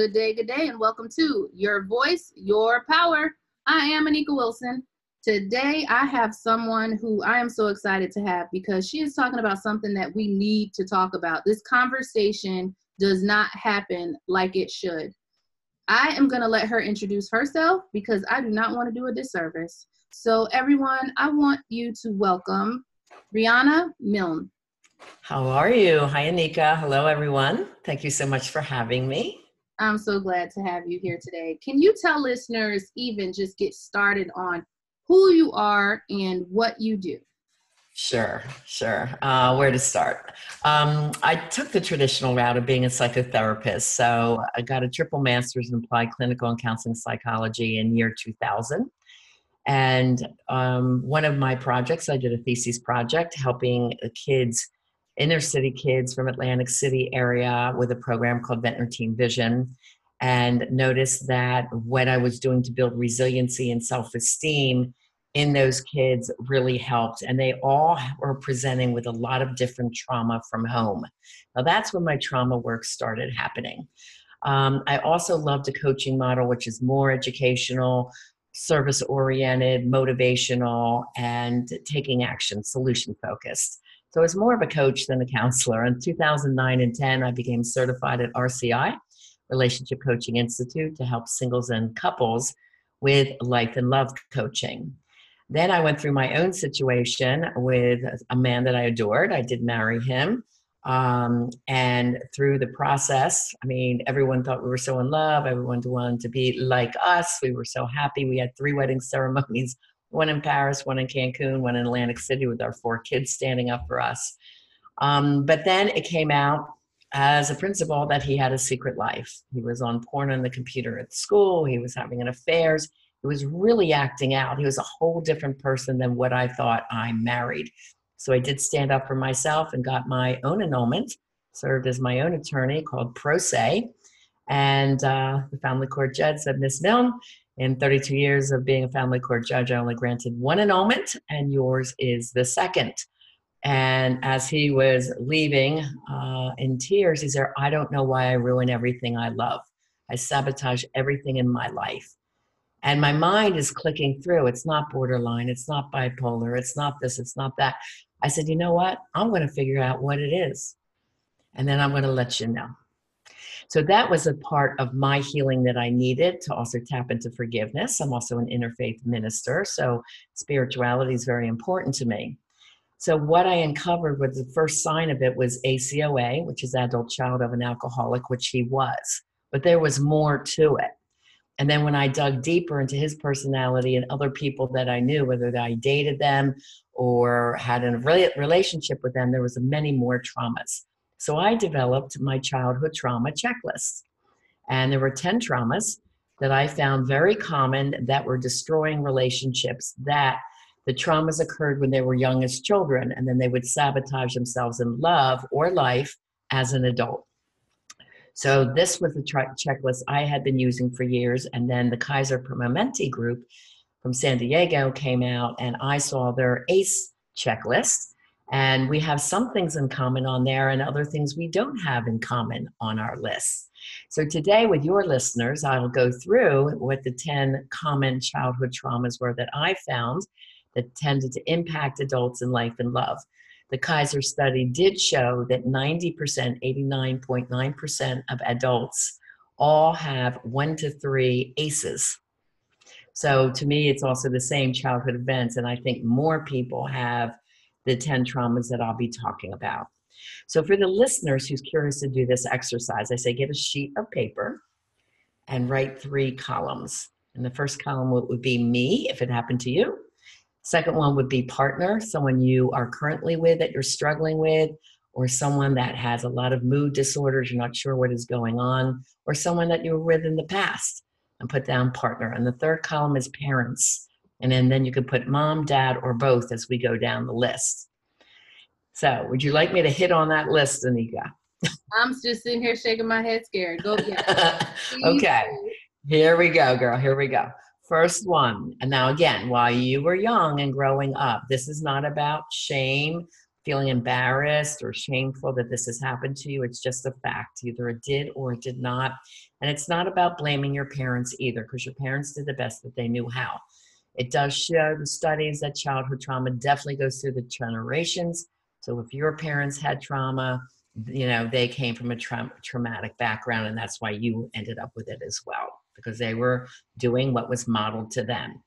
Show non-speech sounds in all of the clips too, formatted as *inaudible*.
Good day, good day, and welcome to Your Voice, Your Power. I am Anika Wilson. Today, I have someone who I am so excited to have because she is talking about something that we need to talk about. This conversation does not happen like it should. I am going to let her introduce herself because I do not want to do a disservice. So, everyone, I want you to welcome Brianna Milne. How are you? Hi, Anika. Hello, everyone. Thank you so much for having me. I'm so glad to have you here today. Can you tell listeners, even just get started on who you are and what you do? Sure, sure. Uh, where to start? Um, I took the traditional route of being a psychotherapist. So I got a triple master's in applied clinical and counseling psychology in year 2000. And um, one of my projects, I did a thesis project helping kids inner city kids from Atlantic City area with a program called Ventnor Teen Vision. And noticed that what I was doing to build resiliency and self-esteem in those kids really helped. And they all were presenting with a lot of different trauma from home. Now that's when my trauma work started happening. Um, i also loved a coaching model which is more educational service oriented motivational and taking action solution focused so I was more of a coach than a counselor. In 2009 and 10, I became certified at RCI, Relationship Coaching Institute, to help singles and couples with life and love coaching. Then I went through my own situation with a man that I adored. I did marry him. Um, and through the process, I mean, everyone thought we were so in love. Everyone wanted to be like us. We were so happy. We had three wedding *laughs* ceremonies one in Paris, one in Cancun, one in Atlantic City with our four kids standing up for us. Um, but then it came out as a principal that he had a secret life. He was on porn on the computer at school, he was having an affairs. He was really acting out. He was a whole different person than what I thought I married. So I did stand up for myself and got my own annulment, served as my own attorney called Pro Se. And uh, the family court judge said, Miss Milne, in 32 years of being a family court judge, I only granted one annulment, and yours is the second. And as he was leaving uh, in tears, he said, I don't know why I ruin everything I love. I sabotage everything in my life. And my mind is clicking through. It's not borderline. It's not bipolar. It's not this. It's not that. I said, you know what? I'm going to figure out what it is. And then I'm going to let you know. So that was a part of my healing that I needed to also tap into forgiveness. I'm also an interfaith minister, so spirituality is very important to me. So what I uncovered was the first sign of it was ACOA, which is adult child of an alcoholic, which he was. But there was more to it. And then when I dug deeper into his personality and other people that I knew, whether I dated them or had a relationship with them, there was many more traumas. So I developed my childhood trauma checklist. And there were 10 traumas that I found very common that were destroying relationships that the traumas occurred when they were young as children and then they would sabotage themselves in love or life as an adult. So this was the checklist I had been using for years and then the Kaiser Permanente group from San Diego came out and I saw their ACE checklist and we have some things in common on there and other things we don't have in common on our list. So today, with your listeners, I'll go through what the 10 common childhood traumas were that I found that tended to impact adults in life and love. The Kaiser study did show that 90%, 89.9% of adults all have one to three ACEs. So to me, it's also the same childhood events, and I think more people have the 10 traumas that I'll be talking about. So, for the listeners who's curious to do this exercise, I say get a sheet of paper and write three columns. And the first column would be me, if it happened to you. Second one would be partner, someone you are currently with that you're struggling with, or someone that has a lot of mood disorders, you're not sure what is going on, or someone that you were with in the past, and put down partner. And the third column is parents. And then, then you could put mom, dad, or both as we go down the list. So, would you like me to hit on that list, Anika? I'm just sitting here shaking my head scared. Go *laughs* okay. Here we go, girl. Here we go. First one. And now, again, while you were young and growing up, this is not about shame feeling embarrassed or shameful that this has happened to you. It's just a fact. Either it did or it did not. And it's not about blaming your parents either, because your parents did the best that they knew how. It does show the studies that childhood trauma definitely goes through the generations. So if your parents had trauma, you know, they came from a tra- traumatic background, and that's why you ended up with it as well, because they were doing what was modeled to them.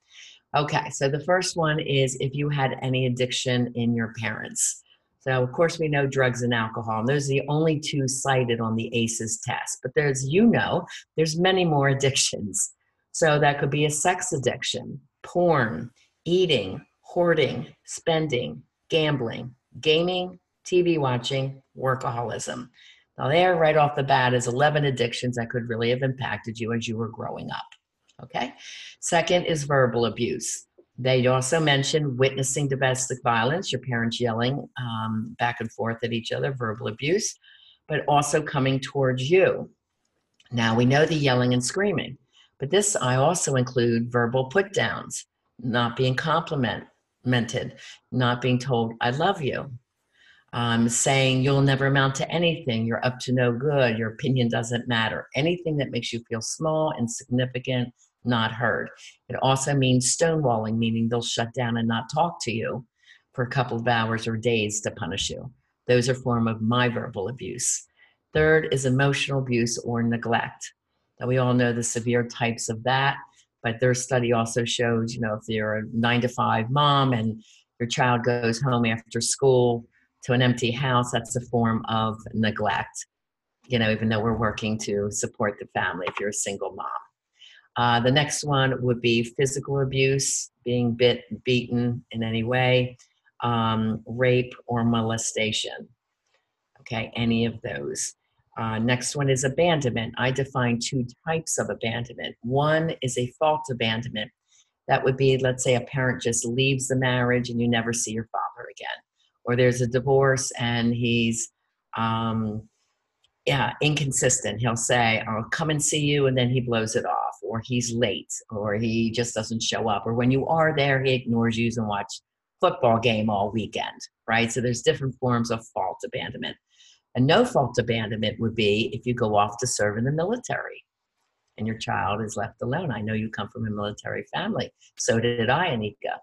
Okay, so the first one is if you had any addiction in your parents. So, of course, we know drugs and alcohol, and those are the only two cited on the ACEs test. But there's, you know, there's many more *laughs* addictions. So that could be a sex addiction, porn, eating, hoarding, spending, gambling, gaming, TV watching, workaholism. Now, there, right off the bat, is 11 addictions that could really have impacted you as you were growing up. Okay. Second is verbal abuse. They also mentioned witnessing domestic violence, your parents yelling um, back and forth at each other, verbal abuse, but also coming towards you. Now we know the yelling and screaming, but this I also include verbal put downs, not being complimented, not being told, I love you, um, saying you'll never amount to anything, you're up to no good, your opinion doesn't matter. Anything that makes you feel small, insignificant, not heard. It also means stonewalling, meaning they'll shut down and not talk to you for a couple of hours or days to punish you. Those are form of my verbal abuse. Third is emotional abuse or neglect. We all know the severe types of that, but their study also shows, you know, if you're a nine to five mom and your child goes home after school to an empty house, that's a form of neglect. You know, even though we're working to support the family if you're a single mom. Uh, the next one would be physical abuse, being bit, beaten in any way, um, rape, or molestation. Okay, any of those. Uh, next one is abandonment. I define two types of abandonment. One is a fault abandonment. That would be, let's say, a parent just leaves the marriage and you never see your father again. Or there's a divorce and he's um, yeah, inconsistent. He'll say, I'll come and see you, and then he blows it off, or he's late, or he just doesn't show up, or when you are there, he ignores you and watch football game all weekend, right? So there's different forms of fault abandonment. A no fault abandonment would be if you go off to serve in the military and your child is left alone. I know you come from a military family. So did I, Anika.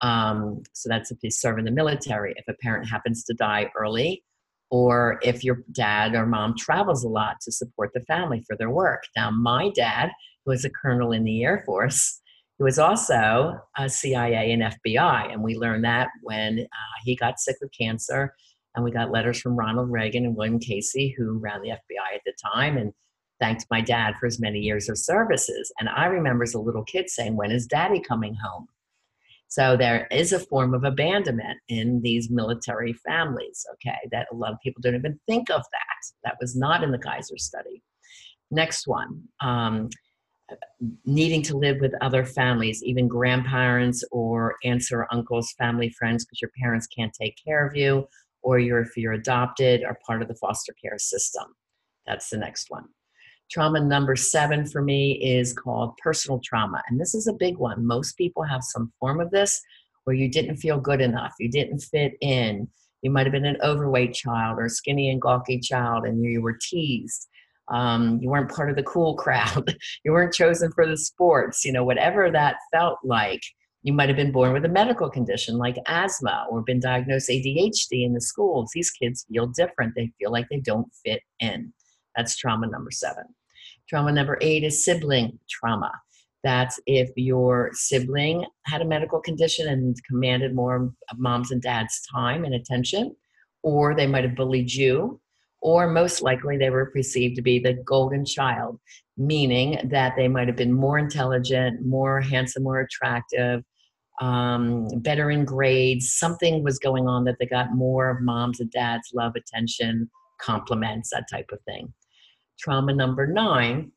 Um, so that's if you serve in the military. If a parent happens to die early, or if your dad or mom travels a lot to support the family for their work. Now, my dad, who was a colonel in the Air Force, he was also a CIA and FBI, and we learned that when uh, he got sick with cancer, and we got letters from Ronald Reagan and William Casey, who ran the FBI at the time, and thanked my dad for his many years of services. And I remember as a little kid saying, "When is Daddy coming home?" So there is a form of abandonment in these military families, okay, that a lot of people don't even think of that. That was not in the Kaiser study. Next one. Um, needing to live with other families, even grandparents or aunts or uncles, family, friends, because your parents can't take care of you, or you're, if you're adopted or part of the foster care system. That's the next one. Trauma number seven for me is called personal trauma. And this is a big one. Most people have some form of this where you didn't feel good enough, you didn't fit in. You might have been an overweight child or skinny and gawky child, and you were teased. Um, you weren't part of the cool *laughs* crowd. you weren't chosen for the sports. You know, whatever that felt like. You might have been born with a medical condition like asthma or been diagnosed ADHD in the schools. These kids feel different. They feel like they don't fit in. That's trauma number seven. Trauma number eight is sibling trauma. That's if your sibling had a medical condition and commanded more of mom's and dad's time and attention, or they might have bullied you, or most likely they were perceived to be the golden child, meaning that they might have been more intelligent, more handsome, more attractive, um, better in grades. Something was going on that they got more of mom's and dad's love, attention, compliments, that type of thing. Trauma number nine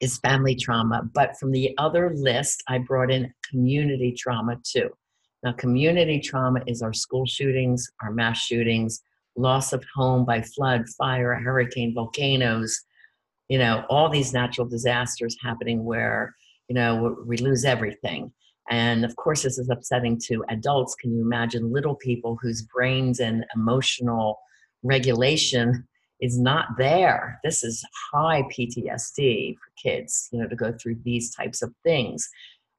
is family trauma, but from the other list, I brought in community trauma too. Now, community trauma is our school shootings, our mass shootings, loss of home by flood, fire, hurricane, volcanoes, you know, all these natural disasters happening where, you know, we lose everything. And of course, this is upsetting to adults. Can you imagine little people whose brains and emotional regulation is not there? This is high PTSD for kids, you know, to go through these types of things.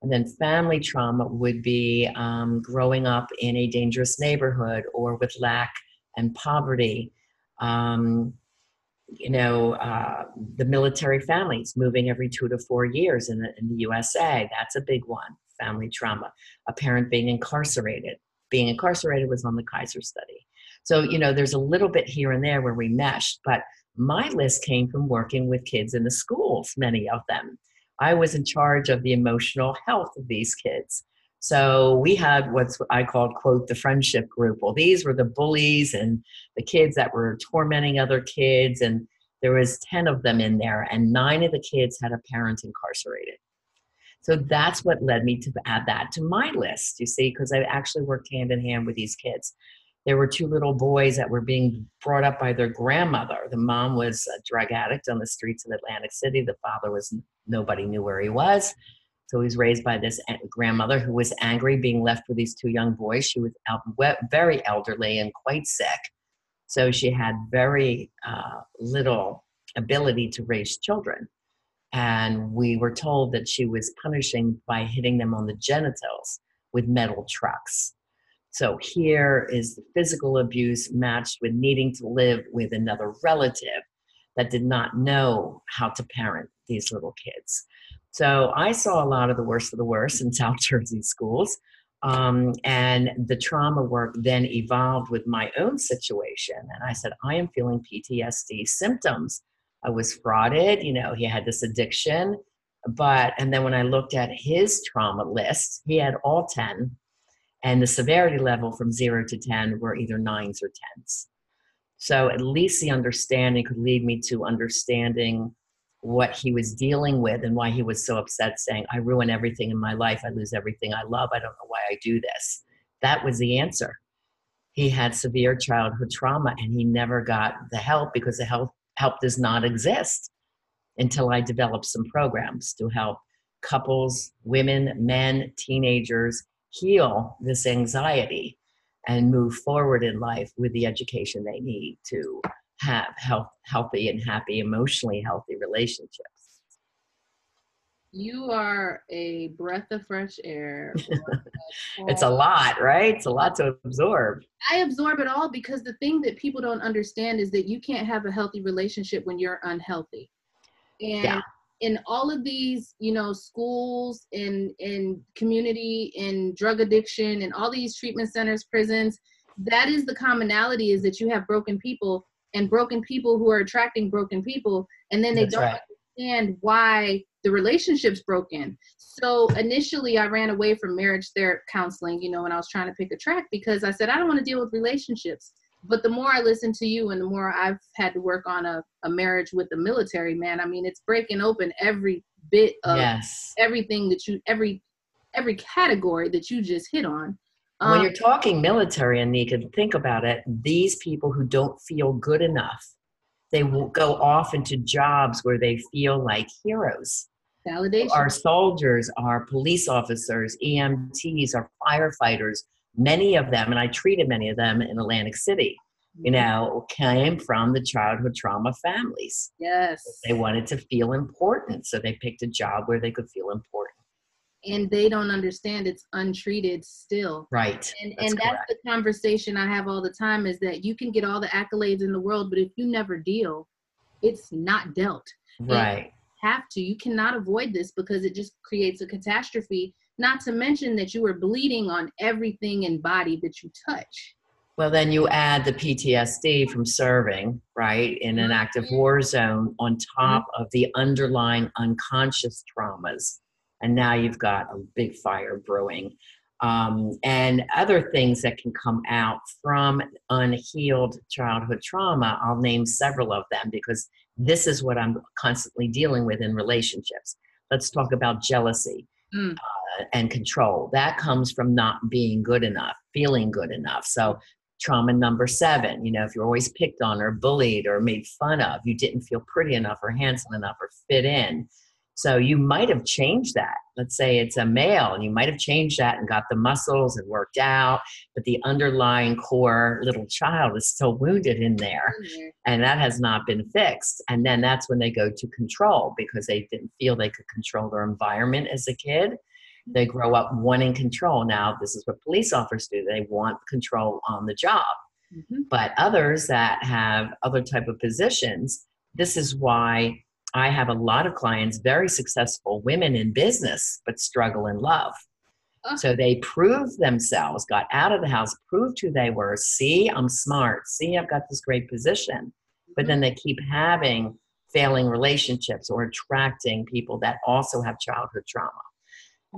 And then family trauma would be um, growing up in a dangerous neighborhood or with lack and poverty. Um, you know, uh, the military families moving every two to four years in the, in the USA. That's a big one. Family trauma. A parent being incarcerated. Being incarcerated was on the Kaiser study. So, you know, there's a little bit here and there where we meshed, but my list came from working with kids in the schools, many of them. I was in charge of the emotional health of these kids. So we had what's I called, quote, the friendship group. Well, these were the bullies and the kids that were tormenting other kids. And there was 10 of them in there, and nine of the kids had a parent incarcerated. So that's what led me to add that to my list, you see, because I actually worked hand in hand with these kids. There were two little boys that were being brought up by their grandmother. The mom was a drug addict on the streets of Atlantic City. The father was nobody knew where he was. So he was raised by this grandmother who was angry being left with these two young boys. She was very elderly and quite sick. So she had very uh, little ability to raise children. And we were told that she was punishing by hitting them on the genitals with metal trucks. So here is the physical abuse matched with needing to live with another relative that did not know how to parent these little kids. So I saw a lot of the worst of the worst in *laughs* South Jersey schools. Um, and the trauma work then evolved with my own situation. And I said, I am feeling PTSD symptoms. I was frauded, you know, he had this addiction. But, and then when I looked at his trauma list, he had all 10 and the severity level from zero to 10 were either nines or tens. So at least the understanding could lead me to understanding what he was dealing with and why he was so upset, saying, I ruin everything in my life. I lose everything I love. I don't know why I do this. That was the answer. He had severe childhood trauma and he never got the help because the help, help does not exist until I developed some programs to help couples, women, men, teenagers heal this anxiety and move forward in life with the education they need to have health, healthy and happy, emotionally healthy relationships. You are a breath of fresh air. *laughs* it's a lot, right? It's a lot to *laughs* absorb. I absorb it all because the thing that people don't understand is that you can't have a healthy relationship when you're unhealthy. And yeah in all of these you know schools and in community and drug addiction and all these treatment centers prisons that is the commonality is that you have broken people and broken people who are attracting broken people and then they That's don't right. understand why the relationship's broken so initially i ran away from marriage therapy counseling you know when i was trying to pick a track because i said i don't want to deal with relationships but the more I listen to you and the more I've had to work on a, a marriage with the military, man, I mean, it's breaking open every bit of yes. everything that you, every, every category that you just hit on. Um, when you're talking military, and Anika, think about it. These people who don't feel good enough, they will go off into jobs where they feel like heroes. Validation. Our soldiers, our police officers, EMTs, our firefighters, many of them, and I treated many of them in Atlantic City, you mm-hmm. know, came from the childhood trauma families. Yes. They wanted to feel important, so they picked a job where they could feel important. And they don't understand it's untreated still. Right. And that's and that's the conversation I have all the time is that you can get all the accolades in the world, but if you never deal, it's not dealt. Right. Have to. You cannot avoid this because it just creates a catastrophe not to mention that you are bleeding on everything and body that you touch. Well, then you add the PTSD from serving, right, in an active mm-hmm. war zone on top mm-hmm. of the underlying unconscious traumas. And now you've got a big fire brewing. Um, and other things that can come out from unhealed childhood trauma. I'll name several of them because this is what I'm constantly dealing with in relationships. Let's talk about jealousy. Mm. Uh, and control. That comes from not being good enough, feeling good enough. So, trauma number seven, you know, if you're always picked on or bullied or made fun of, you didn't feel pretty enough or handsome enough or fit in, So you might have changed that. Let's say it's a male, and you might have changed that and got the muscles and worked out, but the underlying core little child is still wounded in there, mm-hmm. and that has not been fixed. And then that's when they go to control because they didn't feel they could control their environment as a kid. They grow up wanting control. Now, this is what police officers do. They want control on the job. Mm-hmm. But others that have other type of positions, this is why I have a lot of clients, very successful women in business, but struggle in love. Oh. So they proved themselves, got out of the house, proved who they were. See, I'm smart. See, I've got this great position. But mm-hmm. then they keep having failing relationships or attracting people that also have childhood trauma.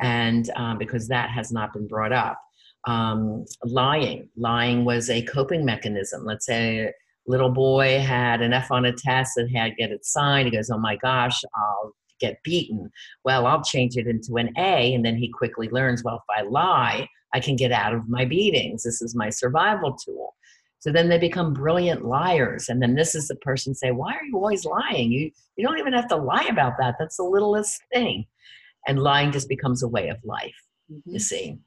And um, because that has not been brought up. Um, lying. Lying was a coping mechanism. Let's say little boy had an F on a test and had to get it signed. He goes, Oh my gosh, I'll get beaten. Well, I'll change it into an A. And then he quickly learns, Well, if I lie, I can get out of my beatings. This is my survival tool. So then they become brilliant liars. And then this is the person say, Why are you always lying? You, you don't even have to lie about that. That's the littlest thing. And lying just becomes a way of life, mm-hmm. you see.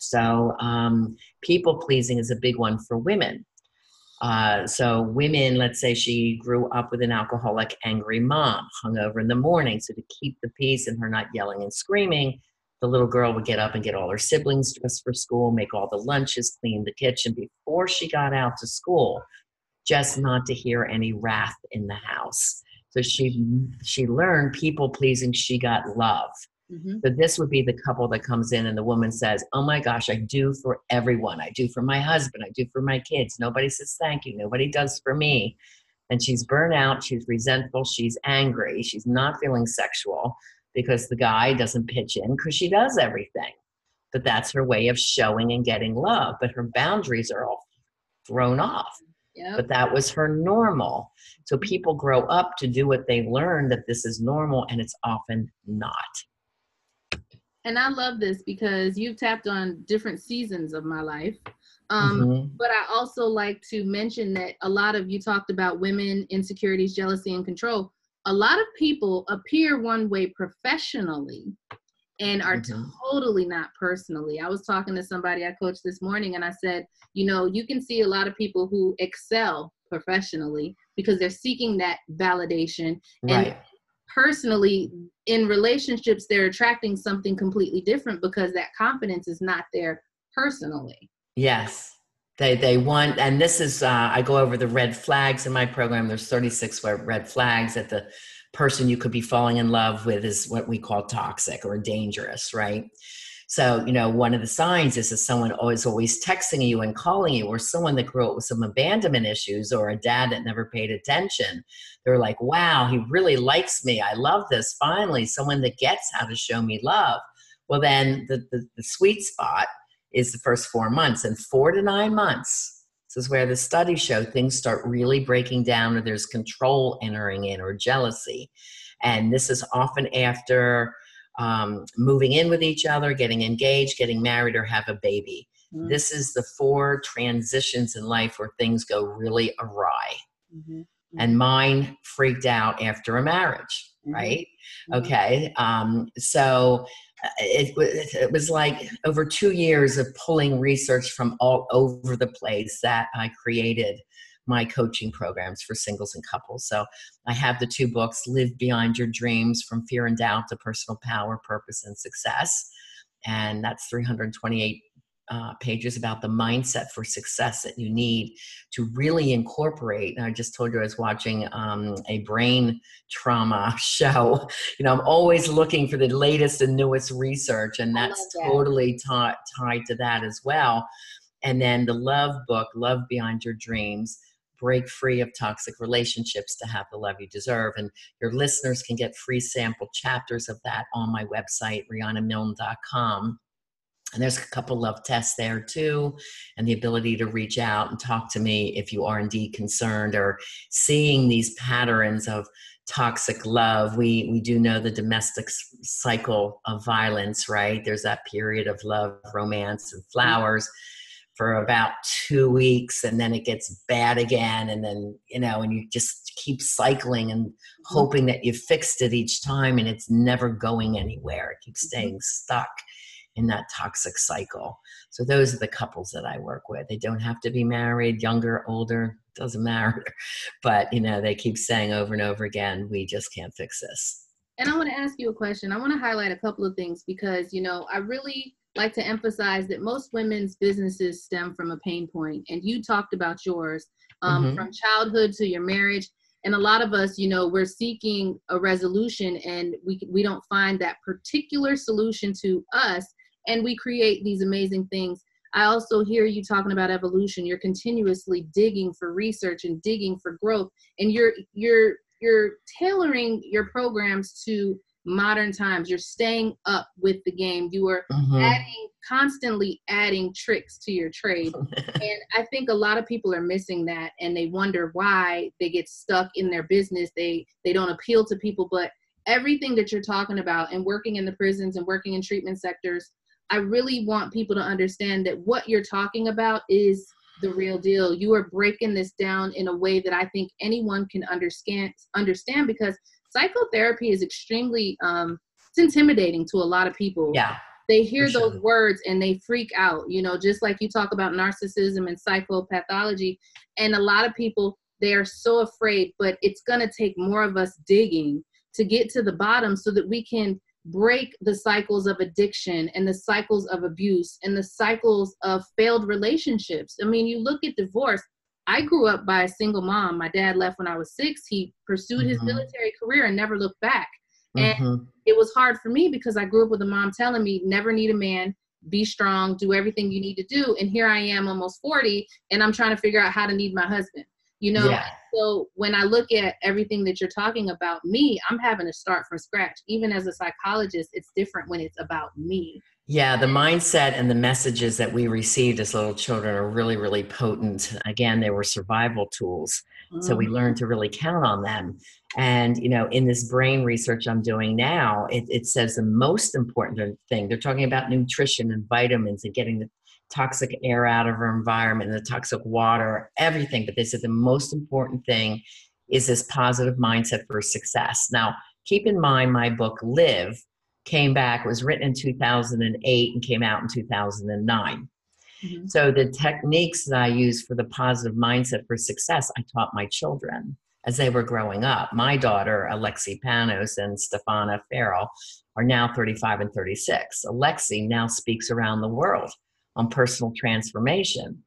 So um, people pleasing is a big one for women. Uh, so women, let's say she grew up with an alcoholic, angry mom, hung over in the morning. So to keep the peace and her not yelling and screaming, the little girl would get up and get all her siblings dressed for school, make all the lunches, clean the kitchen before she got out to school, just not to hear any wrath in the house. So she she learned people pleasing. She got love. Mm-hmm. So this would be the couple that comes in and the woman says, "Oh my gosh, I do for everyone. I do for my husband. I do for my kids. Nobody says thank you. Nobody does for me." And she's burnt out. She's resentful. She's angry. She's not feeling sexual because the guy doesn't pitch in because she does everything. But that's her way of showing and getting love. But her boundaries are all thrown off. Yep. But that was her normal. So people grow up to do what they learn that this is normal, and it's often not and I love this because you've tapped on different seasons of my life. Um, mm-hmm. But I also like to mention that a lot of you talked about women, insecurities, jealousy, and control. A lot of people appear one way professionally and are mm-hmm. totally not personally. I was talking to somebody I coached this morning and I said, you know, you can see a lot of people who excel professionally because they're seeking that validation right. and personally in relationships they're attracting something completely different because that confidence is not there personally. Yes. They they want and this is uh, i go over the red flags in my program. There's 36 red flags that the person you could be falling in love with is what we call toxic or dangerous right so, you know, one of the signs is that someone always always texting you and calling you, or someone that grew up with some abandonment issues, or a dad that never paid attention. They're like, wow, he really likes me. I love this. Finally, someone that gets how to show me love. Well, then the, the, the sweet spot is the first four months, and four to nine months. This is where the studies show things start really breaking down, or there's control entering in, or jealousy. And this is often after um, moving in with each other, getting engaged, getting married, or have a baby. Mm-hmm. This is the four transitions in life where things go really awry. Mm-hmm. And mine freaked out after a marriage, mm-hmm. right? Mm-hmm. Okay. Um, so uh, it, it was like over two years of pulling research from all over the place that I created my coaching programs for singles and couples. So I have the two books Live Beyond Your Dreams From Fear and Doubt to Personal Power, Purpose, and Success. And that's 328 uh, pages about the mindset for success that you need to really incorporate. And I just told you I was watching um, a brain trauma *laughs* show. You know, I'm always looking for the latest and newest research, and that's that. totally ta- tied to that as well. And then the love book, Love Beyond Your Dreams break free of toxic relationships to have the love you deserve. And your listeners can get free sample chapters of that on my website, rihannamilne.com. And there's a couple love tests there too, and the ability to reach out and talk to me if you are indeed concerned or seeing these patterns of toxic love. We we do know the domestic cycle of violence, right? There's that period of love, romance, and mm-hmm. flowers for about two weeks and then it gets bad again and then you know and you just keep cycling and mm-hmm. hoping that you fixed it each time and it's never going anywhere. It keeps mm-hmm. staying stuck in that toxic cycle. So those are the couples that i work with. They don't have to be married younger older doesn't matter. *laughs* But you know they keep saying over and over again we just can't fix this and i want to ask you a question i want to highlight a couple of things because you know i really like to emphasize that most women's businesses stem from a pain point. and you talked about yours um, mm-hmm. from childhood to your marriage. And a lot of us, you know, we're seeking a resolution, and we we don't find that particular solution to us, and we create these amazing things. I also hear you talking about evolution. You're continuously digging for research and digging for growth, and you're you're you're tailoring your programs to modern times. You're staying up with the game. You are mm-hmm. adding constantly adding tricks to your trade. *laughs* and I think a lot of people are missing that and they wonder why they get stuck in their business. They they don't appeal to people, but everything that you're talking about and working in the prisons and working in treatment sectors, I really want people to understand that what you're talking about is the real deal. You are breaking this down in a way that I think anyone can understand understand because psychotherapy is extremely um, it's intimidating to a lot of people. Yeah. They hear those words and they freak out, you know, just like you talk about narcissism and psychopathology. And a lot of people, they are so afraid, but it's going to take more of us digging to get to the bottom so that we can break the cycles of addiction and the cycles of abuse and the cycles of failed relationships. I mean, you look at divorce, I grew up by a single mom. My dad left when I was six. He pursued mm-hmm. his military career and never looked back. And mm-hmm. it was hard for me because I grew up with a mom telling me, never need a man, be strong, do everything you need to do. And here I am almost 40 and I'm trying to figure out how to need my husband. You know, yeah. So when I look at everything that you're talking about me, I'm having to start from scratch. Even as a psychologist, it's different when it's about me. Yeah, the mindset and the messages that we received as little children are really, really potent. Again, they were survival tools. Mm-hmm. So we mm-hmm. learned to really count on them. And, you know, in this brain research I'm doing now, it, it says the most important thing, they're talking about nutrition and vitamins and getting the toxic air out of our environment, the toxic water, everything. But they said the most important thing is this positive mindset for success. Now, keep in mind my book, Live came back, was written in 2008 and came out in 2009. Mm-hmm. So the techniques that I use for the positive mindset for success, I taught my children as they were growing up. My daughter, Alexi Panos and Stefana Farrell, are now 35 and 36. Alexi now speaks around the world on personal transformation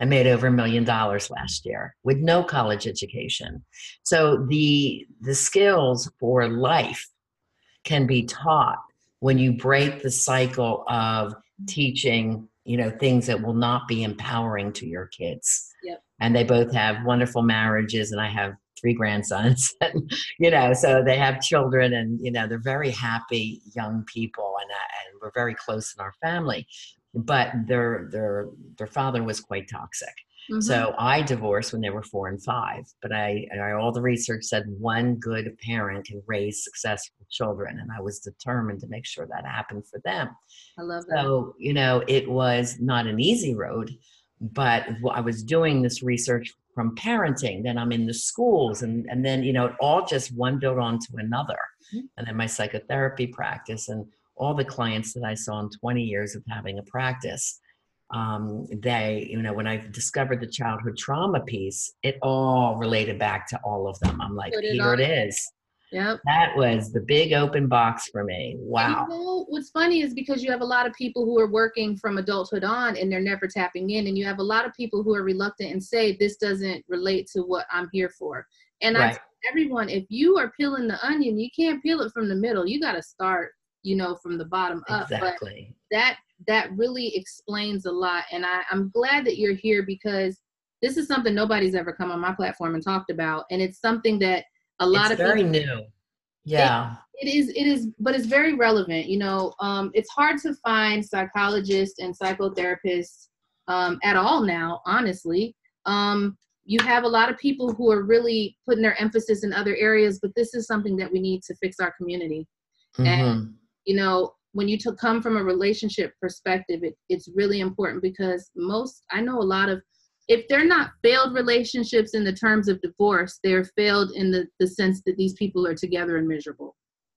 and made over a million dollars last year with no college education. So the the skills for life can be taught when you break the cycle of teaching you know things that will not be empowering to your kids yep. and they both have wonderful marriages and i have three grandsons *laughs* and you know so they have children and you know they're very happy young people and, uh, and we're very close in our family but their their their father was quite toxic Mm-hmm. So I divorced when they were four and five, but I, I, all the research said one good parent can raise successful children, and I was determined to make sure that happened for them. I love that. So you know, it was not an easy road, but I was doing this research from parenting. Then I'm in the schools, and and then you know, it all just one built onto another, mm-hmm. and then my psychotherapy practice and all the clients that I saw in 20 years of having a practice um, they, you know, when I discovered the childhood trauma piece, it all related back to all of them. I'm like, here it is. Yep. That was the big open box for me. Wow. You know, what's funny is because you have a lot of people who are working from adulthood on and they're never tapping in. And you have a lot of people who are reluctant and say, this doesn't relate to what I'm here for. And right. I everyone, if you are peeling the onion, you can't peel it from the middle. You got to start, you know, from the bottom up. Exactly. But that that really explains a lot. And I, I'm glad that you're here because this is something nobody's ever come on my platform and talked about. And it's something that a lot it's of very people, new. Yeah. It, it is, it is, but it's very relevant. You know, um, it's hard to find psychologists and psychotherapists um, at all now, honestly. Um, you have a lot of people who are really putting their emphasis in other areas, but this is something that we need to fix our community. Mm-hmm. And, you know, when you to come from a relationship perspective, it, it's really important because most I know a lot of if they're not failed relationships in the terms of divorce, they're failed in the, the sense that these people are together and miserable.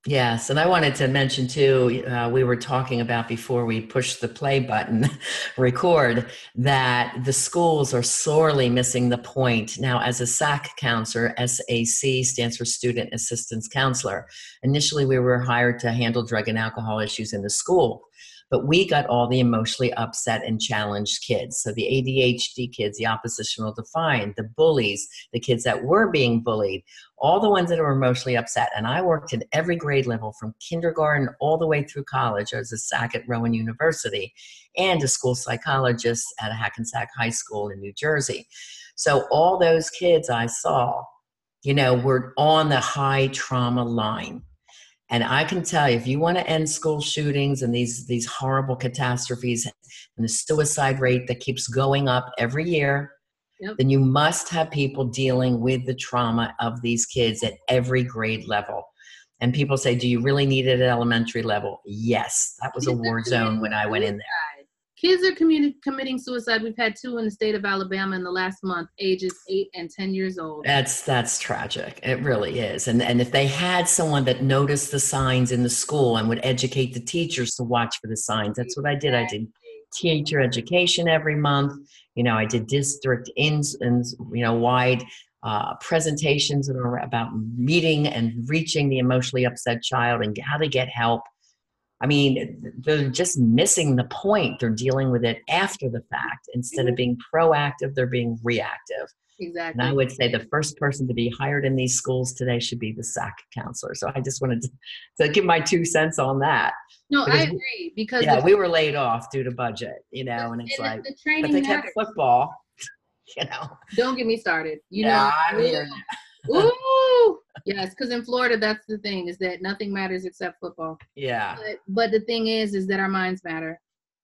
Yes, and I wanted to mention too, uh, we were talking about before we pushed the play button, *laughs* record, that the schools are sorely missing the point. Now, as a SAC counselor, SAC stands for Student Assistance Counselor. Initially, we were hired to handle drug and alcohol issues in the school. But we got all the emotionally upset and challenged kids. So the ADHD kids, the oppositional defiant, the bullies, the kids that were being bullied, all the ones that were emotionally upset. And I worked at every grade level from kindergarten all the way through college. I was a SAC at Rowan University and a school psychologist at Hackensack High School in New Jersey. So all those kids I saw, you know, were on the high trauma line. And I can tell you, if you want to end school shootings and these these horrible catastrophes and the suicide rate that keeps going up every year, yep. then you must have people dealing with the trauma of these kids at every grade level. And people say, "Do you really need it at elementary level?" Yes, that was a war zone when I went in there. Kids are committing suicide. We've had two in the state of Alabama in the last month, ages eight and ten years old. That's that's tragic. It really is. And and if they had someone that noticed the signs in the school and would educate the teachers to watch for the signs, that's what I did. I did teacher education every month. You know, I did district ins and you know wide uh, presentations that are about meeting and reaching the emotionally upset child and how to get help I mean, they're just missing the point. They're dealing with it after the fact. Instead of mm-hmm. being proactive, they're being reactive. Exactly. And I would say the first person to be hired in these schools today should be the SAC counselor. So I just wanted to, to give my two cents on that. No, because I agree because yeah, we were laid off due to budget, you know, and it's and like, the training but they matters. kept football, *laughs* you know. Don't get me started. You yeah, know, I'm here. Ooh, yes, because in Florida, that's the thing is that nothing matters except football. Yeah. But, but the thing is, is that our minds matter.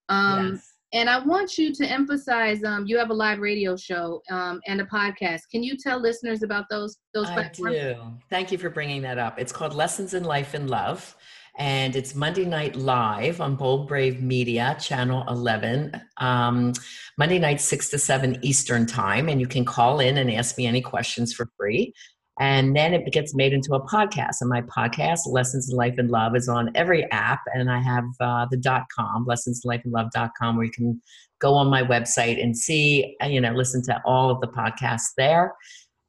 Um, yes. And I want you to emphasize. Um, you have a live radio show um, and a podcast. Can you tell listeners about those? Those I platforms? do. Thank you for bringing that up. It's called Lessons in Life and Love and it's Monday Night Live on Bold Brave Media, Channel 11. Um, Monday night, 6 to 7 Eastern Time, and you can call in and ask me any questions for free. And then it gets made into a podcast. And my podcast, Lessons in Life and Love, is on every app. And I have uh, the dot com, lessonsinlifeandlove.com, where you can go on my website and see, uh, you know, listen to all of the podcasts there.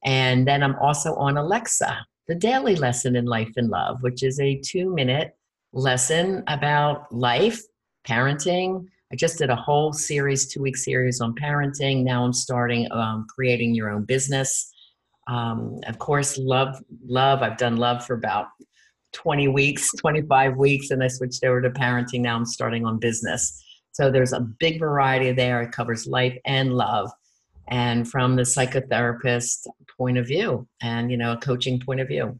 And then I'm also on Alexa, the daily lesson in life and love, which is a two minute lesson about life, parenting. I just did a whole series, two week series on parenting. Now I'm starting um, creating your own business. Um, of course, love, love. I've done love for about 20 weeks, 25 weeks, and I switched over to parenting. Now I'm starting on business. So there's a big variety there. It covers life and love and from the psychotherapist point of view and you know a coaching point of view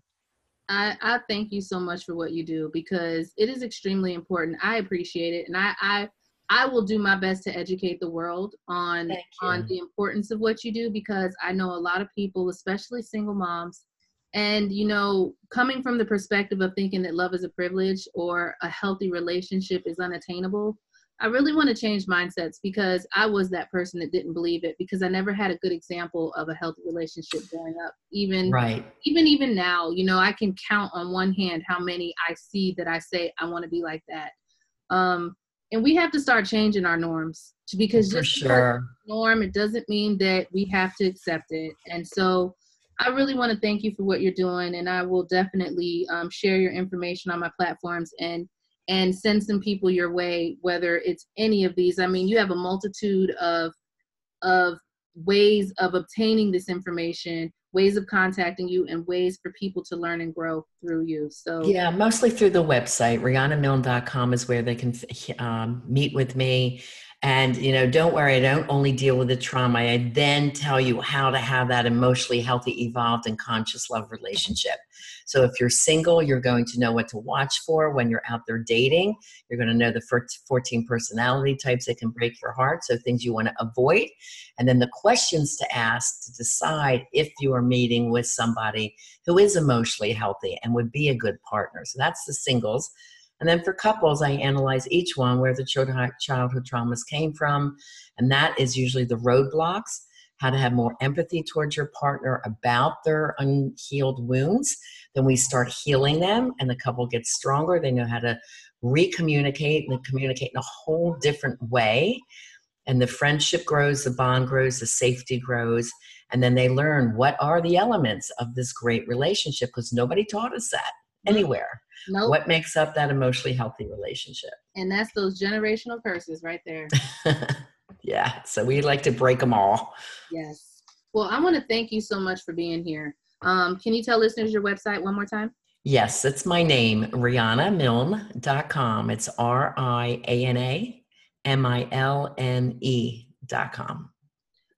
I, I thank you so much for what you do because it is extremely important i appreciate it and i i i will do my best to educate the world on on the importance of what you do because i know a lot of people especially single moms and you know coming from the perspective of thinking that love is a privilege or a healthy relationship is unattainable I really want to change mindsets because I was that person that didn't believe it because I never had a good example of a healthy relationship growing up. Even right. even even now, you know, I can count on one hand how many I see that I say I want to be like that. Um, and we have to start changing our norms because just sure. norm it doesn't mean that we have to accept it. And so I really want to thank you for what you're doing, and I will definitely um, share your information on my platforms and and send some people your way whether it's any of these i mean you have a multitude of of ways of obtaining this information ways of contacting you and ways for people to learn and grow through you so yeah mostly through the website rihannamilne.com is where they can um, meet with me and, you know, don't worry, I don't only deal with the trauma. I then tell you how to have that emotionally healthy, evolved, and conscious love relationship. So if you're single, you're going to know what to watch for when you're out there dating. You're going to know the 14 personality types that can break your heart. So things you want to avoid. And then the questions to ask to decide if you are meeting with somebody who is emotionally healthy and would be a good partner. So that's the singles. And then for couples, I analyze each one where the childhood traumas came from. And that is usually the roadblocks, how to have more empathy towards your partner about their unhealed wounds. Then we start healing them, and the couple gets stronger. They know how to recommunicate and communicate in a whole different way. And the friendship grows, the bond grows, the safety grows. And then they learn what are the elements of this great relationship because nobody taught us that anywhere. Nope. What makes up that emotionally healthy relationship? And that's those generational curses right there. *laughs* yeah. So we like to break them all. Yes. Well, I want to thank you so much for being here. Um, can you tell listeners your website one more time? Yes, it's my name, RianaMilne.com. It's R I A N A M I L N E.com.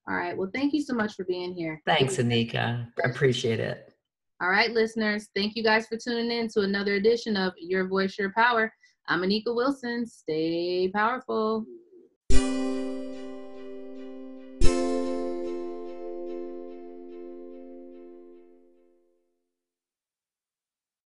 All right. Well, thank you so much for being here. Thanks, Anika. Appreciate it. All right, listeners. Thank you guys for tuning in to another edition of Your Voice, Your Power. I'm Anika Wilson. Stay powerful.